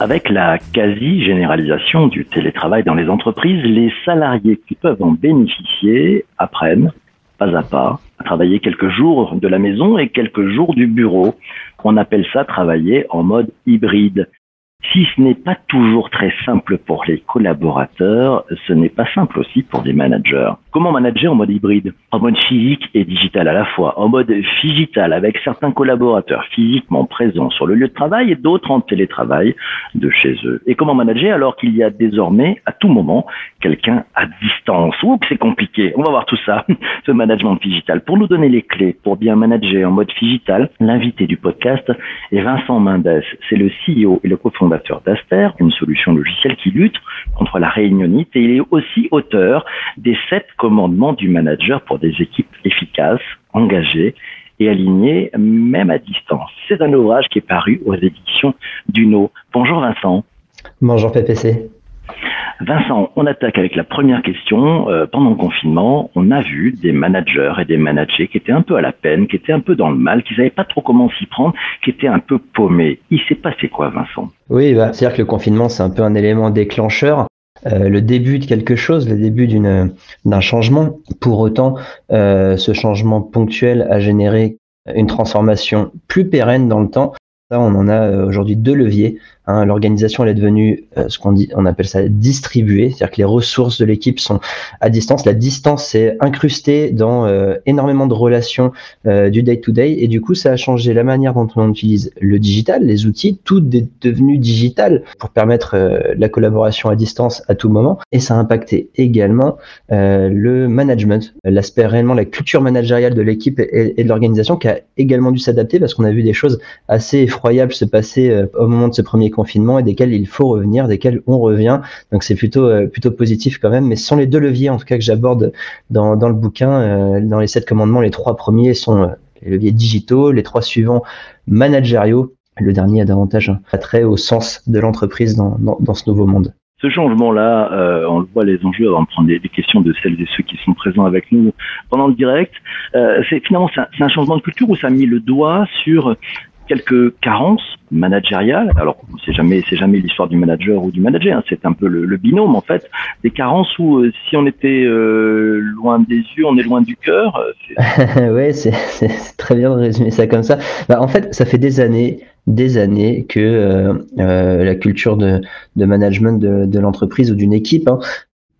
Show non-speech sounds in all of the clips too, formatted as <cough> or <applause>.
Avec la quasi-généralisation du télétravail dans les entreprises, les salariés qui peuvent en bénéficier apprennent, pas à pas, à travailler quelques jours de la maison et quelques jours du bureau. On appelle ça travailler en mode hybride. Si ce n'est pas toujours très simple pour les collaborateurs, ce n'est pas simple aussi pour les managers. Comment manager en mode hybride En mode physique et digital à la fois. En mode digital avec certains collaborateurs physiquement présents sur le lieu de travail et d'autres en télétravail de chez eux. Et comment manager alors qu'il y a désormais à tout moment quelqu'un à distance Ouh, c'est compliqué. On va voir tout ça, <laughs> ce management digital. Pour nous donner les clés pour bien manager en mode digital, l'invité du podcast est Vincent Mendes. C'est le CEO et le cofondateur d'Aster, une solution logicielle qui lutte contre la réunionite et il est aussi auteur des sept commandement du manager pour des équipes efficaces, engagées et alignées, même à distance. C'est un ouvrage qui est paru aux éditions Duno. Bonjour Vincent. Bonjour PPC. Vincent, on attaque avec la première question. Euh, pendant le confinement, on a vu des managers et des managers qui étaient un peu à la peine, qui étaient un peu dans le mal, qui savaient pas trop comment s'y prendre, qui étaient un peu paumés. Il s'est passé quoi, Vincent? Oui, bah, c'est-à-dire que le confinement, c'est un peu un élément déclencheur. Euh, le début de quelque chose, le début d'un changement. Pour autant, euh, ce changement ponctuel a généré une transformation plus pérenne dans le temps. Ça, on en a euh, aujourd'hui deux leviers. Hein, l'organisation est devenue euh, ce qu'on dit, on appelle ça distribuée, c'est-à-dire que les ressources de l'équipe sont à distance. La distance est incrustée dans euh, énormément de relations euh, du day-to-day et du coup ça a changé la manière dont on utilise le digital, les outils, tout est devenu digital pour permettre la collaboration à distance à tout moment. Et ça a impacté également le management, l'aspect réellement la culture managériale de l'équipe et, et, de l'organisation qui a également dû s'adapter parce qu'on a vu des choses assez effroyables se passer au moment de ce premier confinement et desquels il faut revenir, desquels on revient. Donc c'est plutôt euh, plutôt positif quand même. Mais ce sont les deux leviers en tout cas que j'aborde dans, dans le bouquin. Euh, dans les sept commandements, les trois premiers sont euh, les leviers digitaux, les trois suivants managériaux. Le dernier a davantage un attrait au sens de l'entreprise dans, dans, ce nouveau monde ce changement-là, on le voit les enjeux, on va prendre des, questions de celles et ceux qui sont présents avec nous pendant le direct. C'est finalement c'est un, un, changement de culture où ça a mis le doigt sur quelques carences managériales. Alors, c'est jamais, c'est jamais l'histoire du manager ou du manager. Hein. c'est un peu le, binôme en fait. Des carences où, euh, si on était euh, loin des yeux, on est loin du cœur. Euh, <laughs> ouais, c'est, très bien de résumer ça comme ça. Bah, en fait, ça fait des années, des années que euh, la culture de, de management de, de l'entreprise ou d'une équipe hein,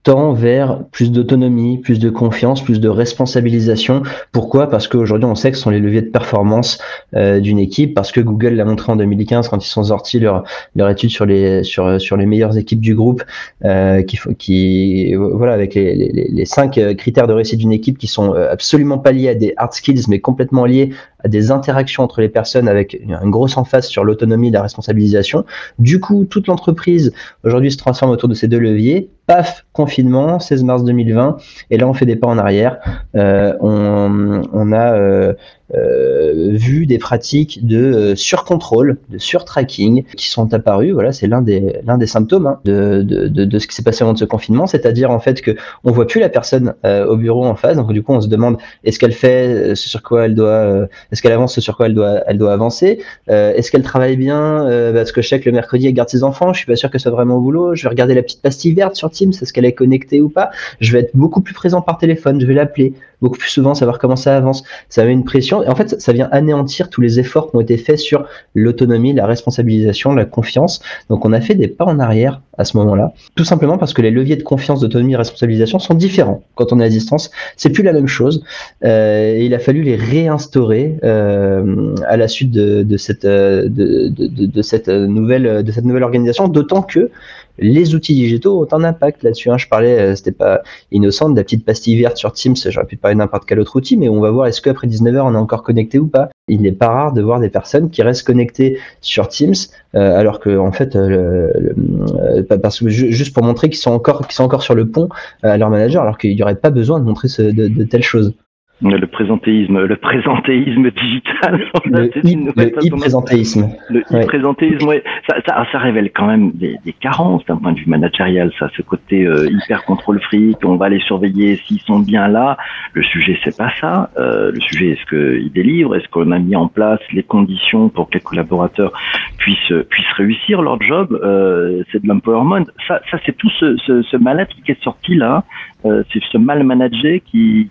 tend vers plus d'autonomie, plus de confiance, plus de responsabilisation. Pourquoi? Parce qu'aujourd'hui, on sait que ce sont les leviers de performance euh, d'une équipe, parce que Google l'a montré en 2015 quand ils sont sortis leur, leur étude sur les, sur, sur les meilleures équipes du groupe, euh, qui, qui, voilà, avec les, les, les cinq critères de réussite d'une équipe qui sont euh, absolument pas liés à des hard skills, mais complètement liés à des interactions entre les personnes avec une grosse emphase sur l'autonomie et la responsabilisation. Du coup, toute l'entreprise aujourd'hui se transforme autour de ces deux leviers paf, confinement, 16 mars 2020, et là on fait des pas en arrière. Euh, on, on, a euh, vu des pratiques de euh, surcontrôle, de surtracking qui sont apparues. Voilà, c'est l'un des l'un des symptômes hein, de, de, de, de, ce qui s'est passé avant de ce confinement, c'est-à-dire en fait que on voit plus la personne euh, au bureau en face. Donc du coup, on se demande est-ce qu'elle fait ce sur quoi elle doit, est-ce qu'elle avance ce sur quoi elle doit elle doit avancer, est-ce qu'elle travaille bien? Parce que je sais que le mercredi elle garde ses enfants, je suis pas sûr que ce soit vraiment au boulot. Je vais regarder la petite pastille verte sur Teams, est-ce qu'elle est connectée ou pas? Je vais être beaucoup plus présent par téléphone, je vais l'appeler beaucoup plus souvent, savoir comment ça avance. Ça met une pression. En fait, ça vient anéantir tous les efforts qui ont été faits sur l'autonomie, la responsabilisation, la confiance. Donc, on a fait des pas en arrière à ce moment-là. Tout simplement parce que les leviers de confiance, d'autonomie et responsabilisation sont différents quand on est à distance. C'est plus la même chose. Euh, et il a fallu les réinstaurer euh, à la suite de, de cette, euh, de, de, de, cette nouvelle, de cette nouvelle organisation. D'autant que les outils digitaux ont un impact là-dessus. Hein. Je parlais, euh, c'était pas innocent, de la petite pastille verte sur Teams. J'aurais pu parler n'importe quel autre outil, mais on va voir est-ce qu'après 19h on est encore connecté ou pas? Il n'est pas rare de voir des personnes qui restent connectées sur Teams, euh, alors que en fait, euh, euh, parce que juste pour montrer qu'ils sont encore, qu'ils sont encore sur le pont à leur manager, alors qu'il n'y aurait pas besoin de montrer ce, de, de telles choses. Le présentéisme, le présentéisme digital. <laughs> Le e-présentéisme. Le e-présentéisme, ouais. Ça, ça, ça, révèle quand même des, des carences d'un point de vue managérial, ça, ce côté euh, hyper contrôle fric, on va les surveiller s'ils sont bien là. Le sujet, c'est pas ça. Euh, le sujet, est-ce qu'ils délivrent? Est-ce qu'on a mis en place les conditions pour que les collaborateurs puissent réussir leur job euh, C'est de l'empowerment. Ça, c'est tout ce, ce, mal-être qui est sorti là euh, c'est ce mal managé qui,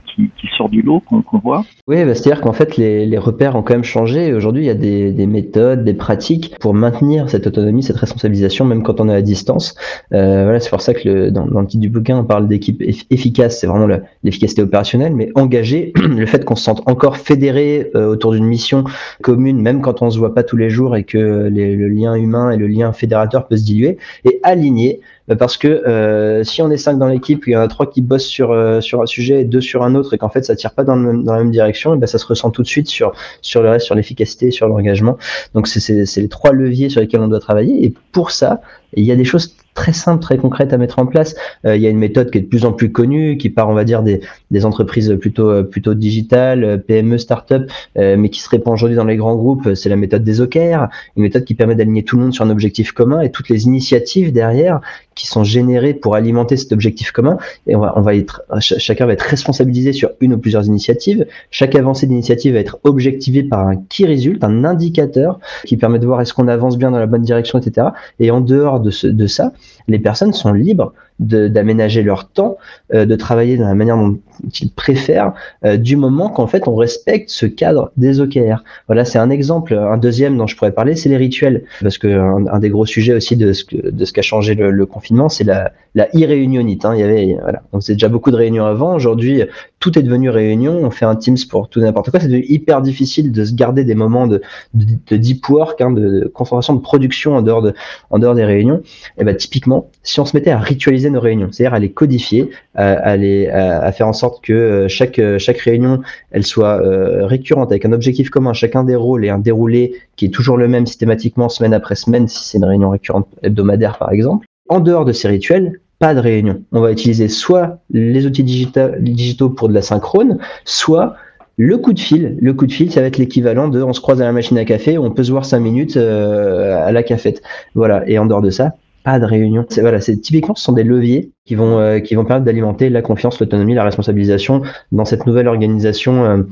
sort du lot qu'on voit Oui, bah, c'est-à-dire qu'en fait, les, repères ont quand même changé. Aujourd'hui, il y a des, des, méthodes, des pratiques pour maintenir cette autonomie, cette responsabilisation, même quand on est à distance. Euh, voilà, c'est pour ça que dans, le titre du bouquin, on parle d'équipe efficace. C'est vraiment l'efficacité opérationnelle, mais engagée. <clears throat> le fait qu'on se sente encore fédéré autour d'une mission commune, même quand on se voit pas tous les jours et que les, le lien humain et le lien fédérateur peut se diluer, et aligné euh, parce que euh, si on est cinq dans l'équipe, il y en a trois qui bossent sur euh, sur un sujet et deux sur un autre, et qu'en fait ça tire pas dans, dans la même direction, et ben ça se ressent tout de suite sur sur le reste, sur l'efficacité, sur l'engagement. Donc c'est les trois leviers sur lesquels on doit travailler. Et pour ça, il y a des choses très simples, très concrètes à mettre en place. Il y a une méthode qui est de plus en plus connue, qui part, on va dire, des, des entreprises plutôt euh, plutôt digitales, euh, PME, start-up, mais qui se répand aujourd'hui dans les grands groupes. C'est la méthode des OKR, une méthode qui permet d'aligner tout le monde sur un objectif commun et toutes les initiatives derrière qui sont générées pour alimenter cet objectif commun. Et on va, on va être, chacun va être responsabilisé sur une ou plusieurs initiatives. Chaque avancée d'initiative va être objectivée par un key result, un indicateur qui permet de voir est-ce qu'on avance bien dans la bonne direction, etc. Et en dehors de, ce, de ça, les personnes sont libres d'aménager leur temps, euh, de travailler de la manière dont ils préfèrent, euh, du moment qu'en fait on respecte ce cadre des OKR. Voilà, c'est un exemple. Un deuxième dont je pourrais parler, c'est les rituels, parce que un, des gros sujets aussi de ce, de ce qu'a changé le, confinement, c'est la, la e-réunionite. Hein. Il y avait, voilà, on faisait déjà beaucoup de réunions avant. Aujourd'hui, tout est devenu réunion. On fait un Teams pour tout n'importe quoi. C'est devenu hyper difficile de se garder des moments de, de, deep work, hein, de, concentration, de production en dehors de, en dehors des réunions. Et ben typiquement, si on se mettait à ritualiser nos réunions, c'est-à-dire à les codifier, à, à, à, faire en sorte que euh, chaque, euh, chaque réunion, elle soit euh, récurrente avec un objectif commun, chacun des rôles et un déroulé qui est toujours le même systématiquement semaine après semaine, si c'est une réunion récurrente hebdomadaire par exemple. En dehors de ces rituels, pas de réunion. On va utiliser soit les outils digitaux pour de la synchrone, soit le coup de fil, le coup de fil, ça va être l'équivalent de on se croise à la machine à café, on peut se voir cinq minutes à la cafette. Voilà. Et en dehors de ça, pas de réunion. C'est, voilà, c'est typiquement ce sont des leviers qui vont euh, qui vont permettre d'alimenter la confiance, l'autonomie, la responsabilisation dans cette nouvelle organisation euh,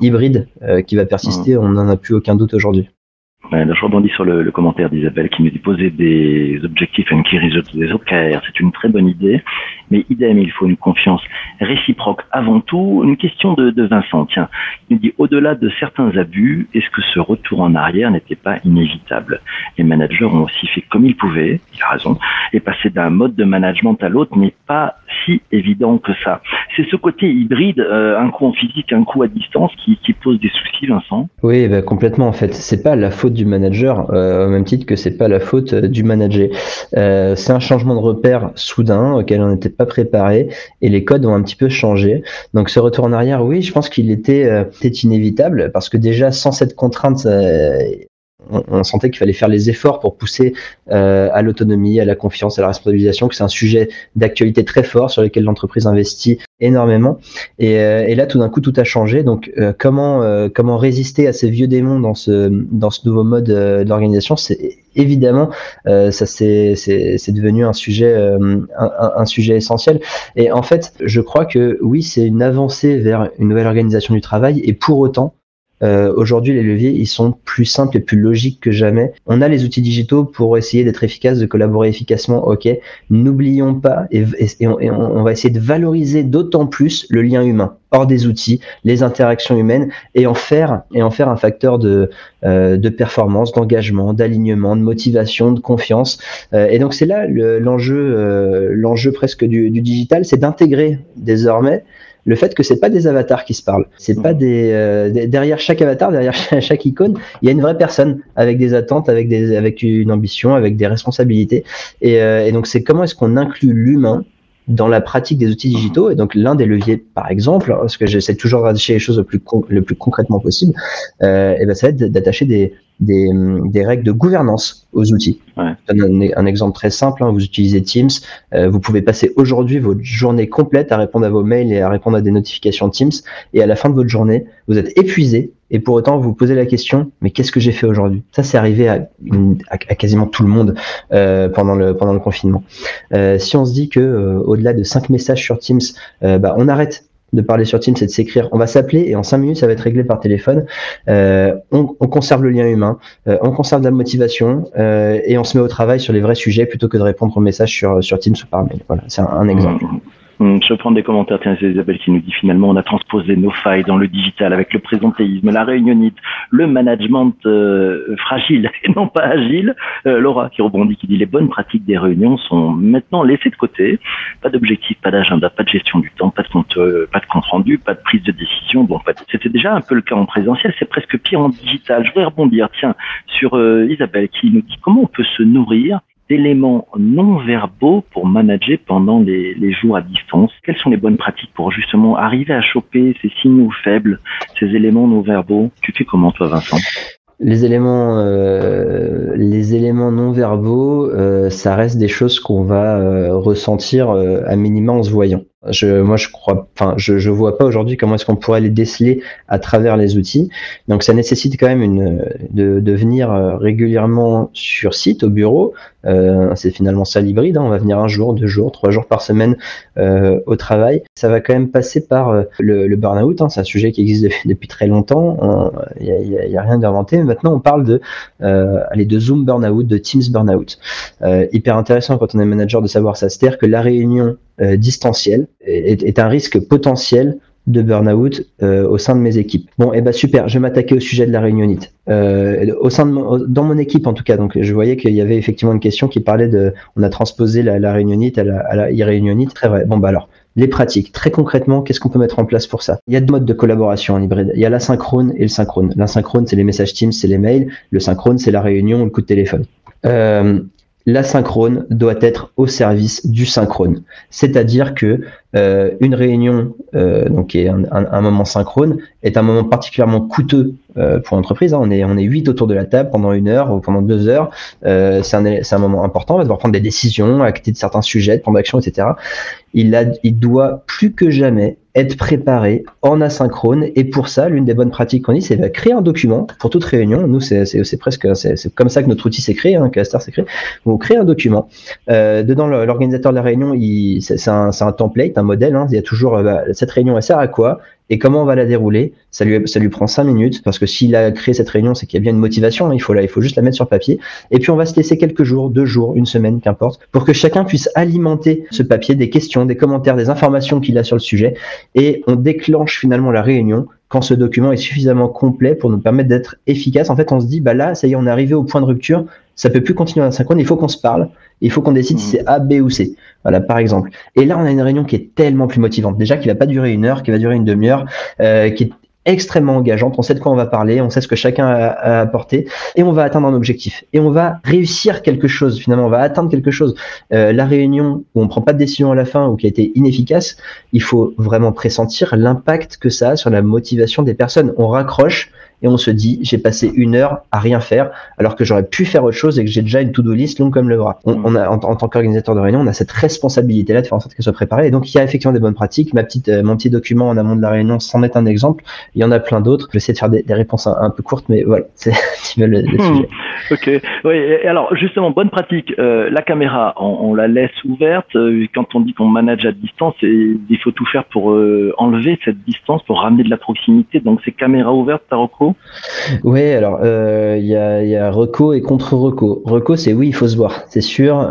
hybride euh, qui va persister. Mmh. On n'en a plus aucun doute aujourd'hui. Ouais, je rebondis sur le, le commentaire d'Isabelle qui nous dit poser des objectifs and key results des OKR. C'est une très bonne idée, mais idem, il faut une confiance réciproque avant tout. Une question de, Vincent, tiens, il dit au-delà de certains abus, est-ce que ce retour en arrière n'était pas inévitable? Les managers ont aussi fait comme ils pouvaient, il a raison, et passer d'un mode de management à l'autre n'est pas si évident que ça. C'est ce côté hybride, euh, un coup en physique, un coup à distance, qui, pose des soucis, Vincent? Oui, bah, complètement en fait. C'est pas la faute du manager, euh, au même titre que c'est pas la faute euh, du manager. C'est un changement de repère soudain auquel on n'était pas préparé et les codes ont un petit peu changé. Donc ce retour en arrière, oui, je pense qu'il était, euh, était inévitable parce que déjà sans cette contrainte, on, sentait qu'il fallait faire les efforts pour pousser euh, à l'autonomie, à la confiance, à la responsabilisation, que c'est un sujet d'actualité très fort sur lequel l'entreprise investit énormément. Et, euh, là, tout d'un coup, tout a changé. Donc, euh, comment comment résister à ces vieux démons dans ce nouveau mode d'organisation C'est évidemment, ça c'est c'est devenu un sujet un, un, sujet essentiel. Et en fait, je crois que oui, c'est une avancée vers une nouvelle organisation du travail. Et pour autant, euh, Aujourd'hui, les leviers, ils sont plus simples et plus logiques que jamais. On a les outils digitaux pour essayer d'être efficace, de collaborer efficacement. Ok, n'oublions pas et, on, va essayer de valoriser d'autant plus le lien humain hors des outils, les interactions humaines et en faire et en faire un facteur de euh, de performance, d'engagement, d'alignement, de motivation, de confiance. Euh, et donc c'est là l'enjeu euh, l'enjeu presque du, du digital, c'est d'intégrer désormais le fait que c'est pas des avatars qui se parlent, c'est pas des, euh, derrière chaque avatar, derrière <laughs> chaque, icône, il y a une vraie personne avec des attentes, avec des avec une ambition, avec des responsabilités. Et, euh, et donc c'est comment est-ce qu'on inclut l'humain dans la pratique des outils digitaux. Et donc l'un des leviers, par exemple, parce que j'essaie toujours d'attacher les choses le plus, le plus concrètement possible, euh, et ben ça va être d'attacher des, des, des règles de gouvernance aux outils. Ouais. Je donne un, exemple très simple. Hein. Vous utilisez Teams. Euh, vous pouvez passer aujourd'hui votre journée complète à répondre à vos mails et à répondre à des notifications Teams. Et à la fin de votre journée, vous êtes épuisé. Et pour autant, vous vous posez la question, mais qu'est-ce que j'ai fait aujourd'hui? Ça, c'est arrivé à, à, quasiment tout le monde euh, pendant, le, pendant le confinement. Euh, si on se dit que euh, au-delà de cinq messages sur Teams, euh, bah, on arrête de parler sur Teams, c'est de s'écrire. On va s'appeler et en cinq minutes, ça va être réglé par téléphone. Euh, on, on, conserve le lien humain, euh, on conserve la motivation euh, et on se met au travail sur les vrais sujets plutôt que de répondre aux messages sur, sur Teams ou par mail. Voilà, c'est un, un exemple. Hum, je prendre des commentaires. Tiens, Isabelle qui nous dit finalement, on a transposé nos failles dans le digital avec le présentéisme, la réunionite, le management euh, fragile <laughs> et non pas agile. Euh, Laura qui rebondit, qui dit les bonnes pratiques des réunions sont maintenant laissées de côté. Pas d'objectif, pas d'agenda, pas de gestion du temps, pas de compte, euh, pas de compte rendu, pas de prise de décision. Bon, c'était déjà un peu le cas en présentiel. C'est presque pire en digital. Je voudrais rebondir, tiens, sur Isabelle qui nous dit comment on peut se nourrir d'éléments non verbaux pour manager pendant les, jours à distance. Quelles sont les bonnes pratiques pour justement arriver à choper ces signaux faibles, ces éléments non verbaux? Tu fais comment toi Vincent? Les éléments, euh, les éléments non verbaux, euh, ça reste des choses qu'on va euh, ressentir à minima en se voyant. Je, moi, je crois, enfin, je, je vois pas aujourd'hui comment est-ce qu'on pourrait les déceler à travers les outils. Donc, ça nécessite quand même une, de, de venir euh, régulièrement sur site, au bureau. Euh, c'est finalement ça l'hybride. Hein. On va venir un jour, deux jours, trois jours par semaine euh, au travail. Ça va quand même passer par euh, le, le burn-out. Hein. C'est un sujet qui existe depuis, très longtemps. Il n'y a, y a, rien d'inventé. Maintenant, on parle de, euh, allez, de Zoom burn-out, de Teams burn-out. hyper intéressant quand on est manager de savoir ça. C'est-à-dire que la réunion distancielle est, est, un risque potentiel de burn-out euh, au sein de mes équipes. Bon, et eh ben super, je vais m'attaquer au sujet de la réunionite. Euh, au sein de dans mon équipe en tout cas, donc je voyais qu'il y avait effectivement une question qui parlait de, on a transposé la, la réunionite à la, à la irréunionite, très vrai. Bon bah alors, les pratiques. Très concrètement, qu'est-ce qu'on peut mettre en place pour ça? Il y a deux modes de collaboration en hybride. Il y a l'asynchrone et le synchrone. L'asynchrone, c'est les messages Teams, c'est les mails. Le synchrone, c'est la réunion ou le coup de téléphone. Euh, l'asynchrone doit être au service du synchrone. C'est-à-dire que euh, une réunion, euh, donc qui est un, un, un, moment synchrone, est un moment particulièrement coûteux euh, pour l'entreprise. Hein. On est on est huit autour de la table pendant une heure ou pendant deux heures. Euh, c'est un un moment important. On va devoir prendre des décisions, acter de certains sujets, prendre action, etc. Il a il doit plus que jamais être préparé en asynchrone. Et pour ça, l'une des bonnes pratiques qu'on dit, c'est de créer un document pour toute réunion. Nous, c'est presque, c'est comme ça que notre outil s'est créé, hein, Caster s'est créé. On crée un document. Euh, dedans, l'organisateur de la réunion, c'est un, un, template, un modèle. Hein. Il y a toujours, euh, bah, cette réunion, elle sert à quoi et comment on va la dérouler? Ça lui, prend cinq minutes parce que s'il a créé cette réunion, c'est qu'il y a bien une motivation. Hein, il faut faut juste la mettre sur papier. Et puis on va se laisser quelques jours, deux jours, une semaine, qu'importe, pour que chacun puisse alimenter ce papier des questions, des commentaires, des informations qu'il a sur le sujet. Et on déclenche finalement la réunion quand ce document est suffisamment complet pour nous permettre d'être efficace. En fait, on se dit, bah là, ça y est, on est arrivé au point de rupture. Ça peut plus continuer en synchrone. Il faut qu'on se parle. Il faut qu'on décide si c'est A, B ou C. Voilà, par exemple. Et là, on a une réunion qui est tellement plus motivante. Déjà, qui va pas durer une heure, qui va durer une demi-heure, euh, qui est extrêmement engageante. On sait de quoi on va parler, on sait ce que chacun a, apporté, et on va atteindre un objectif. Et on va réussir quelque chose. Finalement, on va atteindre quelque chose. Euh, la réunion où on prend pas de décision à la fin ou qui a été inefficace, il faut vraiment pressentir l'impact que ça a sur la motivation des personnes. On raccroche et on se dit j'ai passé une heure à rien faire alors que j'aurais pu faire autre chose et que j'ai déjà une to-do list longue comme le bras. On, on a en, en tant qu'organisateur de réunion, on a cette responsabilité là de faire en sorte qu'elle soit préparée et donc il y a effectivement des bonnes pratiques. Ma petite, euh, mon petit document en amont de la réunion c'en est un exemple. Il y en a plein d'autres. Je vais essayer de faire des, des réponses un, un, peu courtes, mais voilà, <laughs> c'est le, le hmm. sujet. Ok. Oui. Et alors justement, bonne pratique. Euh, la caméra, on, on, la laisse ouverte. Euh, quand on dit qu'on manage à distance, et il faut tout faire pour euh, enlever cette distance, pour ramener de la proximité. Donc c'est caméra ouverte, Taroko Oui. Alors il y a, reco et contre reco. Reco, c'est oui, il faut se voir, c'est sûr,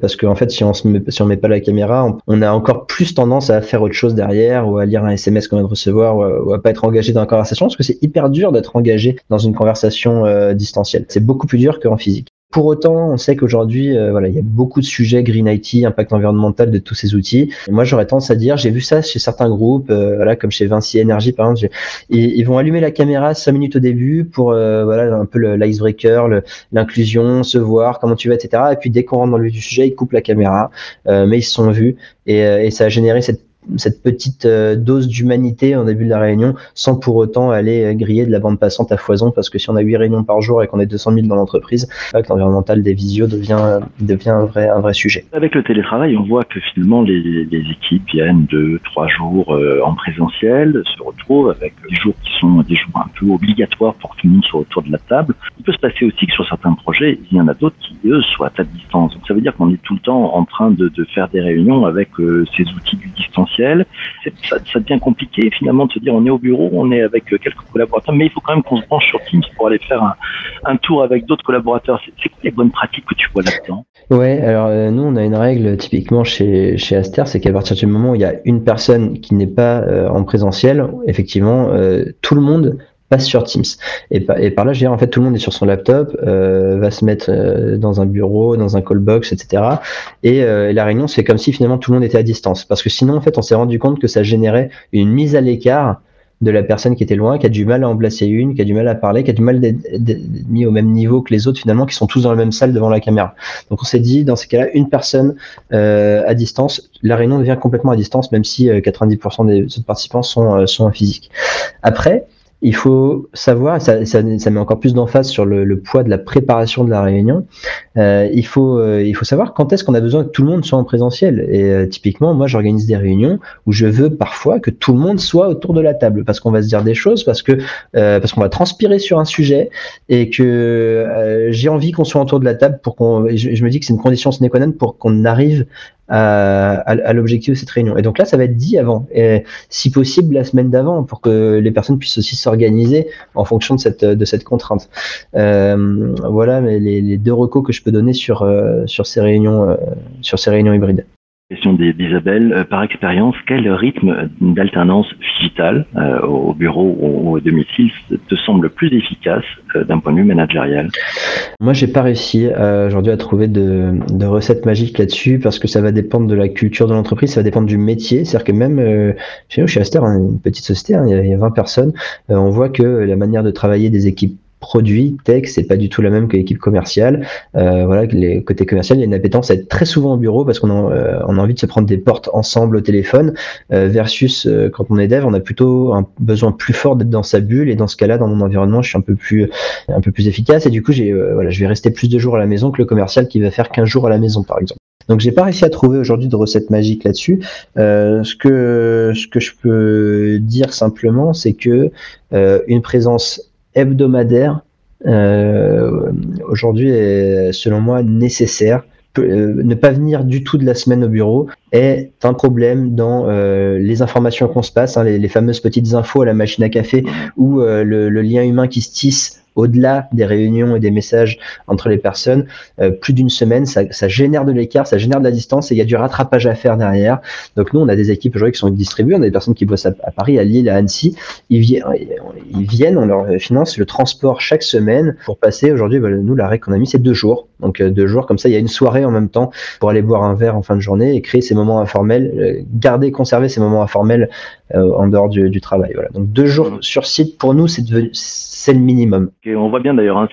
parce qu'en en fait, si on se met, si met pas la caméra, on, a encore plus tendance à faire autre chose derrière ou à lire un SMS qu'on vient de recevoir ou à, ou pas être engagé dans la conversation, parce que c'est hyper dur d'être engagé dans une conversation distancielle. C'est beaucoup plus dur qu'en physique. Pour autant, on sait qu'aujourd'hui, euh, voilà, il y a beaucoup de sujets green IT, impact environnemental de tous ces outils. Moi, j'aurais tendance à dire, j'ai vu ça chez certains groupes, euh, voilà, comme chez Vinci Energy par exemple, ils, ils, vont allumer la caméra cinq minutes au début pour euh, voilà un peu l'icebreaker, l'inclusion, se voir, comment tu vas, etc. Et puis dès qu'on rentre dans le vif du sujet, ils coupent la caméra, euh, mais ils se sont vus et, et ça a généré cette cette petite euh, dose d'humanité en début de la réunion sans pour autant aller euh, griller de la bande passante à foison parce que si on a 8 réunions par jour et qu'on est 200 000 dans l'entreprise, l'environnemental des visios devient, devient un, vrai, un vrai sujet. Avec le télétravail, on voit que finalement les, les équipes viennent deux, trois jours euh, en présentiel, se retrouvent avec des jours qui sont des jours un peu obligatoires pour que tout le monde soit autour de la table. Il peut se passer aussi que sur certains projets, il y en a d'autres qui, eux, soient à distance. Donc ça veut dire qu'on est tout le temps en train de, faire des réunions avec ces outils du distanciel. Ça, devient compliqué finalement de se dire on est au bureau, on est avec quelques collaborateurs, mais il faut quand même qu'on se branche sur Teams pour aller faire un, tour avec d'autres collaborateurs. C'est quoi les bonnes pratiques que tu vois là-dedans? Ouais, alors euh, nous on a une règle typiquement chez, chez Aster, c'est qu'à partir du moment où il y a une personne qui n'est pas euh, en présentiel, effectivement, euh, tout le monde passe sur Teams. Et, par, et par là, je dirais, en fait, tout le monde est sur son laptop, euh, va se mettre euh, dans un bureau, dans un call box, etc. Et, euh, la réunion, c'est comme si finalement tout le monde était à distance. Parce que sinon, en fait, on s'est rendu compte que ça générait une mise à l'écart de la personne qui était loin, qui a du mal à en placer une, qui a du mal à parler, qui a du mal d'être mis au même niveau que les autres finalement, qui sont tous dans la même salle devant la caméra. Donc on s'est dit, dans ces cas-là, une personne euh, à distance, la réunion devient complètement à distance, même si 90% des autres participants sont, sont en physique. Après, il faut savoir, ça, ça, ça met encore plus d'emphase sur le, le, poids de la préparation de la réunion. Euh, il faut, euh, il faut savoir quand est-ce qu'on a besoin que tout le monde soit en présentiel. Et euh, typiquement, moi, j'organise des réunions où je veux parfois que tout le monde soit autour de la table parce qu'on va se dire des choses, parce que euh, parce qu'on va transpirer sur un sujet et que euh, j'ai envie qu'on soit autour de la table pour qu'on. Je, je, me dis que c'est une condition sine qua non pour qu'on arrive à, l'objectif de cette réunion. Et donc là, ça va être dit avant, et si possible la semaine d'avant, pour que les personnes puissent aussi s'organiser en fonction de cette, de cette contrainte. Euh, voilà les, les, deux recos que je peux donner sur, euh, sur, ces, réunions, euh, sur ces réunions hybrides question d'Isabelle. Euh, par expérience, quel rythme d'alternance digitale euh, au bureau ou au domicile te semble plus efficace euh, d'un point de vue managérial? Moi, j'ai pas réussi aujourd'hui à trouver de, de recettes magiques là-dessus parce que ça va dépendre de la culture de l'entreprise, ça va dépendre du métier. C'est-à-dire que même chez nous, chez Aster, hein, une petite société, hein, il y a 20 personnes, on voit que la manière de travailler des équipes produit tech, c'est pas du tout la même que l'équipe commerciale. Euh, voilà, les côtés commercial, il y a une appétence à être très souvent au bureau parce qu'on a, euh, on a envie de se prendre des portes ensemble au téléphone, euh, versus euh, quand on est dev, on a plutôt un besoin plus fort d'être dans sa bulle et dans ce cas-là, dans mon environnement, je suis un peu plus, un peu plus efficace et du coup, j'ai, euh, voilà, je vais rester plus de jours à la maison que le commercial qui va faire 15 jours à la maison, par exemple. Donc j'ai pas réussi à trouver aujourd'hui de recette magique là-dessus. Euh, ce que ce que je peux dire simplement, c'est que euh, une présence hebdomadaire euh, aujourd'hui est selon moi nécessaire. Euh, ne pas venir du tout de la semaine au bureau est un problème dans euh, les informations qu'on se passe, hein, les, fameuses petites infos à la machine à café ou euh, le, lien humain qui se tisse au-delà des réunions et des messages entre les personnes, euh, plus d'une semaine, ça, génère de l'écart, ça génère de la distance et il y a du rattrapage à faire derrière. Donc nous, on a des équipes aujourd'hui qui sont distribuées, on a des personnes qui bossent à, Paris, à Lille, à Annecy. Ils, viennent, ils viennent, on leur finance le transport chaque semaine pour passer. Aujourd'hui, bah, nous, la règle qu'on a mis, c'est deux jours. Donc deux jours, comme ça, il y a une soirée en même temps pour aller boire un verre en fin de journée et créer ces moments informels, euh, garder, conserver ces moments informels euh, en dehors du, du, travail. Voilà. Donc deux jours sur site, pour nous, c'est le minimum. Et on voit bien d'ailleurs hein,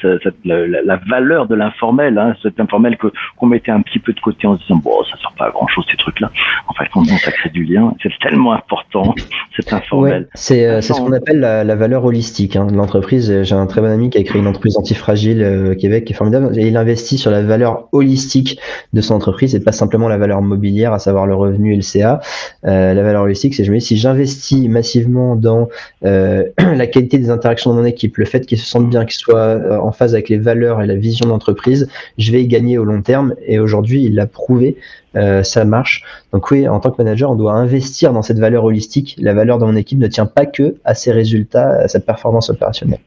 la, valeur de l'informel, hein, cet informel que qu'on mettait un petit peu de côté en se disant bon ça sert pas à grand chose ces trucs-là. En fait, on, ça crée du lien. C'est tellement important cet informel. Ouais, c'est euh, c'est ce qu'on appelle la, la, valeur holistique hein, de l'entreprise. J'ai un très bon ami qui a créé une entreprise antifragile euh, au Québec qui est formidable et il investit sur la valeur holistique de son entreprise et pas simplement la valeur mobilière, à savoir le revenu et le CA. Euh, la valeur holistique, c'est je me dis si j'investis massivement dans euh, <clears throat> la qualité des interactions de mon équipe le fait qu'ils se sentent bien, qu'ils soient euh, en phase avec les valeurs et la vision d'entreprise, je vais y gagner au long terme. Et aujourd'hui, il l'a prouvé, euh, ça marche. Donc oui, en tant que manager, on doit investir dans cette valeur holistique. La valeur de mon équipe ne tient pas que à ses résultats, à sa performance opérationnelle.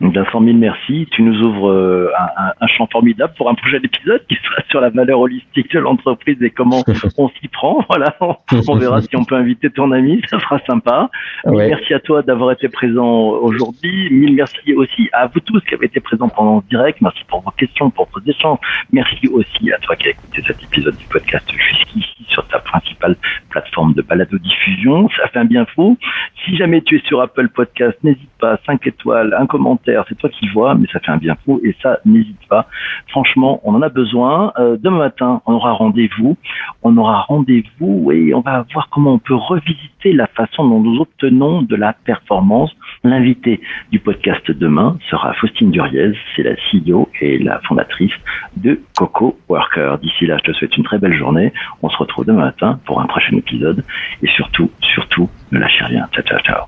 D'un 100 000 merci. Tu nous ouvres euh, un, un, champ formidable pour un prochain épisode qui sera sur la valeur holistique de l'entreprise et comment <laughs> on s'y prend. Voilà, on, on, verra si on peut inviter ton ami, ça sera sympa. Ouais. Merci à toi d'avoir été présent aujourd'hui. Mille merci aussi à vous tous qui avez été présents pendant ce direct. Merci pour vos questions, pour vos échanges. Merci aussi à toi qui as écouté cet épisode du podcast jusqu'ici sur ta principale plateformes de balado-diffusion. Ça fait un bien fou. Si jamais tu es sur Apple Podcast, n'hésite pas, 5 étoiles, un commentaire, c'est toi qui vois, mais ça fait un bien fou et ça, n'hésite pas. Franchement, on en a besoin. Euh, demain matin, on aura rendez-vous. On aura rendez-vous et on va voir comment on peut revisiter la façon dont nous obtenons de la performance. L'invité du podcast demain sera Faustine Duriez, c'est la CEO et la fondatrice de Coco Worker. D'ici là, je te souhaite une très belle journée. On se retrouve demain matin pour un prochain épisode et surtout, surtout, ne lâchez rien. Ciao, ciao, ciao.